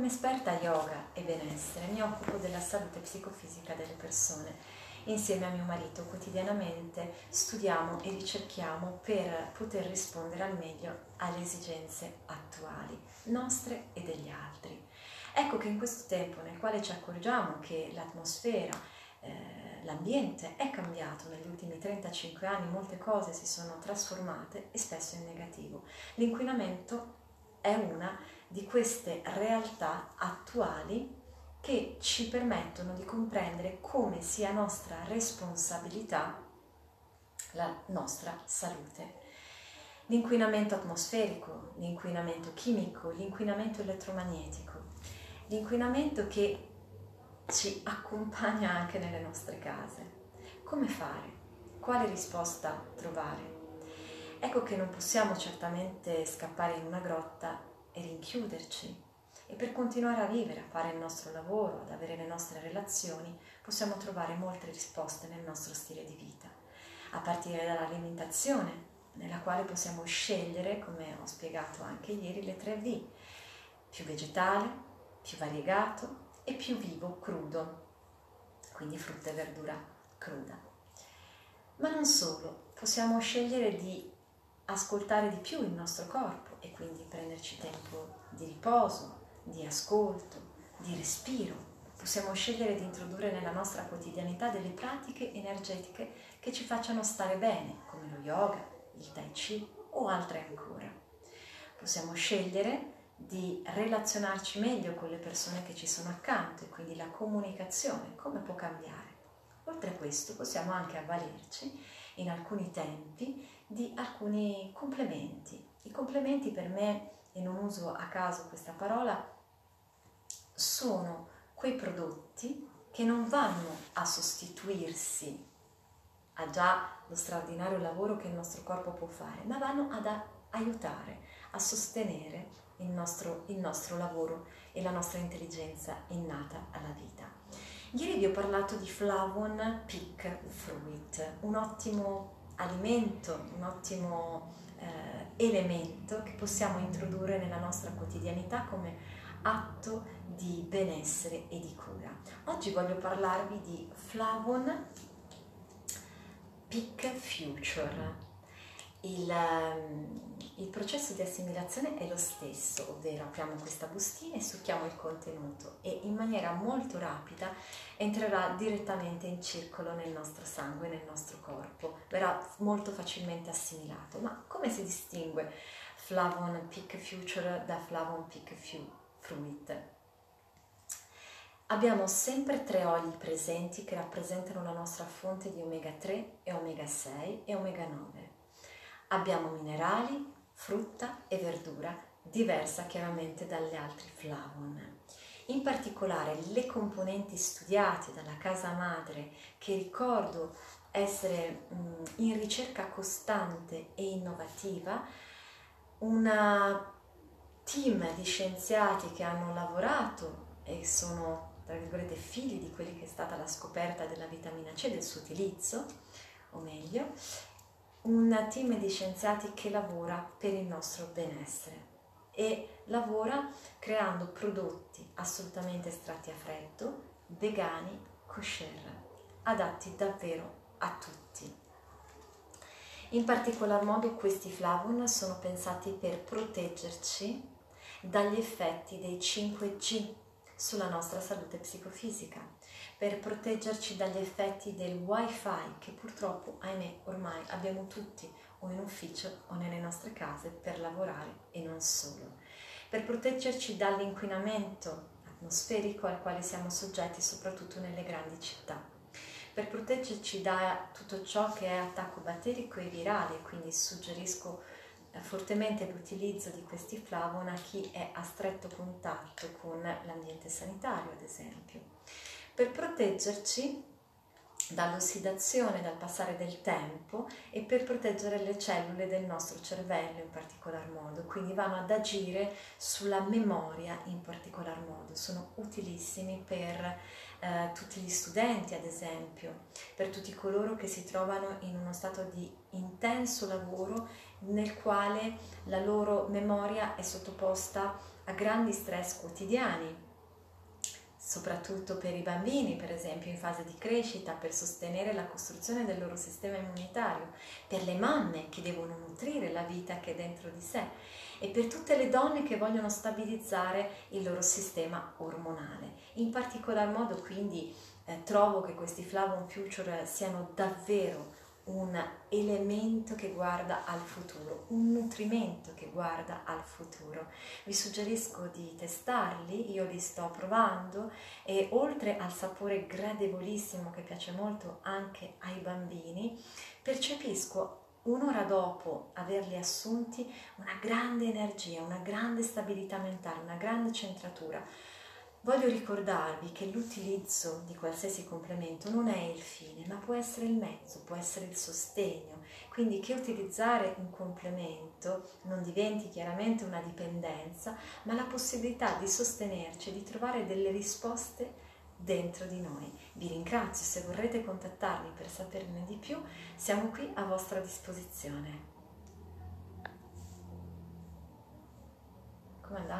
Come esperta yoga e benessere mi occupo della salute psicofisica delle persone. Insieme a mio marito quotidianamente studiamo e ricerchiamo per poter rispondere al meglio alle esigenze attuali, nostre e degli altri. Ecco che in questo tempo nel quale ci accorgiamo che l'atmosfera, eh, l'ambiente è cambiato negli ultimi 35 anni, molte cose si sono trasformate e spesso in negativo. L'inquinamento è una di queste realtà attuali che ci permettono di comprendere come sia nostra responsabilità la nostra salute. L'inquinamento atmosferico, l'inquinamento chimico, l'inquinamento elettromagnetico, l'inquinamento che ci accompagna anche nelle nostre case. Come fare? Quale risposta trovare? Ecco che non possiamo certamente scappare in una grotta e rinchiuderci. E per continuare a vivere, a fare il nostro lavoro, ad avere le nostre relazioni, possiamo trovare molte risposte nel nostro stile di vita, a partire dall'alimentazione, nella quale possiamo scegliere, come ho spiegato anche ieri, le tre V, più vegetale, più variegato e più vivo, crudo, quindi frutta e verdura cruda. Ma non solo, possiamo scegliere di ascoltare di più il nostro corpo e quindi prenderci tempo di riposo, di ascolto, di respiro. Possiamo scegliere di introdurre nella nostra quotidianità delle pratiche energetiche che ci facciano stare bene, come lo yoga, il tai chi o altre ancora. Possiamo scegliere di relazionarci meglio con le persone che ci sono accanto e quindi la comunicazione, come può cambiare. Oltre a questo possiamo anche avvalerci in alcuni tempi di alcuni complementi. I complementi per me, e non uso a caso questa parola, sono quei prodotti che non vanno a sostituirsi a già lo straordinario lavoro che il nostro corpo può fare, ma vanno ad aiutare, a sostenere il nostro, il nostro lavoro e la nostra intelligenza innata alla vita. Ieri vi ho parlato di Flavon Peak Fruit, un ottimo alimento, un ottimo eh, elemento che possiamo introdurre nella nostra quotidianità come atto di benessere e di cura. Oggi voglio parlarvi di Flavon Peak Future. Il, ehm, il, processo di assimilazione è lo stesso, ovvero apriamo questa bustina e succhiamo il contenuto e in maniera molto rapida entrerà direttamente in circolo nel nostro sangue, nel nostro corpo, verrà molto facilmente assimilato. Ma come si distingue Flavon Peak Future da Flavon Peak Fruit? Abbiamo sempre tre oli presenti che rappresentano la nostra fonte di omega 3 e omega 6 e omega 9. Abbiamo minerali, frutta e verdura, diversa chiaramente dalle altre flavon. In particolare le componenti studiate dalla casa madre, che ricordo essere in ricerca costante e innovativa, una team di scienziati che hanno lavorato e sono, tra virgolette, figli di quelli che è stata la scoperta della vitamina C e del suo utilizzo, o meglio, un team di scienziati che lavora per il nostro benessere e lavora creando prodotti assolutamente estratti a freddo, vegani, kosher, adatti davvero a tutti. In particolar modo questi flavon sono pensati per proteggerci dagli effetti dei 5G sulla nostra salute psicofisica per proteggerci dagli effetti del wifi che purtroppo, ahimè, ormai abbiamo tutti o in ufficio o nelle nostre case per lavorare e non solo, per proteggerci dall'inquinamento atmosferico al quale siamo soggetti soprattutto nelle grandi città, per proteggerci da tutto ciò che è attacco batterico e virale, quindi suggerisco fortemente l'utilizzo di questi flavon a chi è a stretto contatto con l'ambiente sanitario, ad esempio. Per proteggerci dall'ossidazione, dal passare del tempo e per proteggere le cellule del nostro cervello in particolar modo, quindi vanno ad agire sulla memoria in particolar modo, sono utilissimi per eh, tutti gli studenti ad esempio, per tutti coloro che si trovano in uno stato di intenso lavoro nel quale la loro memoria è sottoposta a grandi stress quotidiani, soprattutto per i bambini, per esempio in fase di crescita, per sostenere la costruzione del loro sistema immunitario, per le mamme che devono nutrire la vita che è dentro di sé e per tutte le donne che vogliono stabilizzare il loro sistema ormonale. In particolar modo quindi eh, trovo che questi Flavon Future siano davvero un elemento che guarda al futuro, un nutrimento che guarda al futuro. Vi suggerisco di testarli, io li sto provando e oltre al sapore gradevolissimo che piace molto anche ai bambini, percepisco un'ora dopo averli assunti una grande energia, una grande stabilità mentale, una grande centratura Voglio ricordarvi che l'utilizzo di qualsiasi complemento non è il fine, ma può essere il mezzo, può essere il sostegno. Quindi che utilizzare un complemento non diventi chiaramente una dipendenza, ma la possibilità di sostenerci e di trovare delle risposte dentro di noi. Vi ringrazio, se vorrete contattarmi per saperne di più, siamo qui a vostra disposizione. Come andate?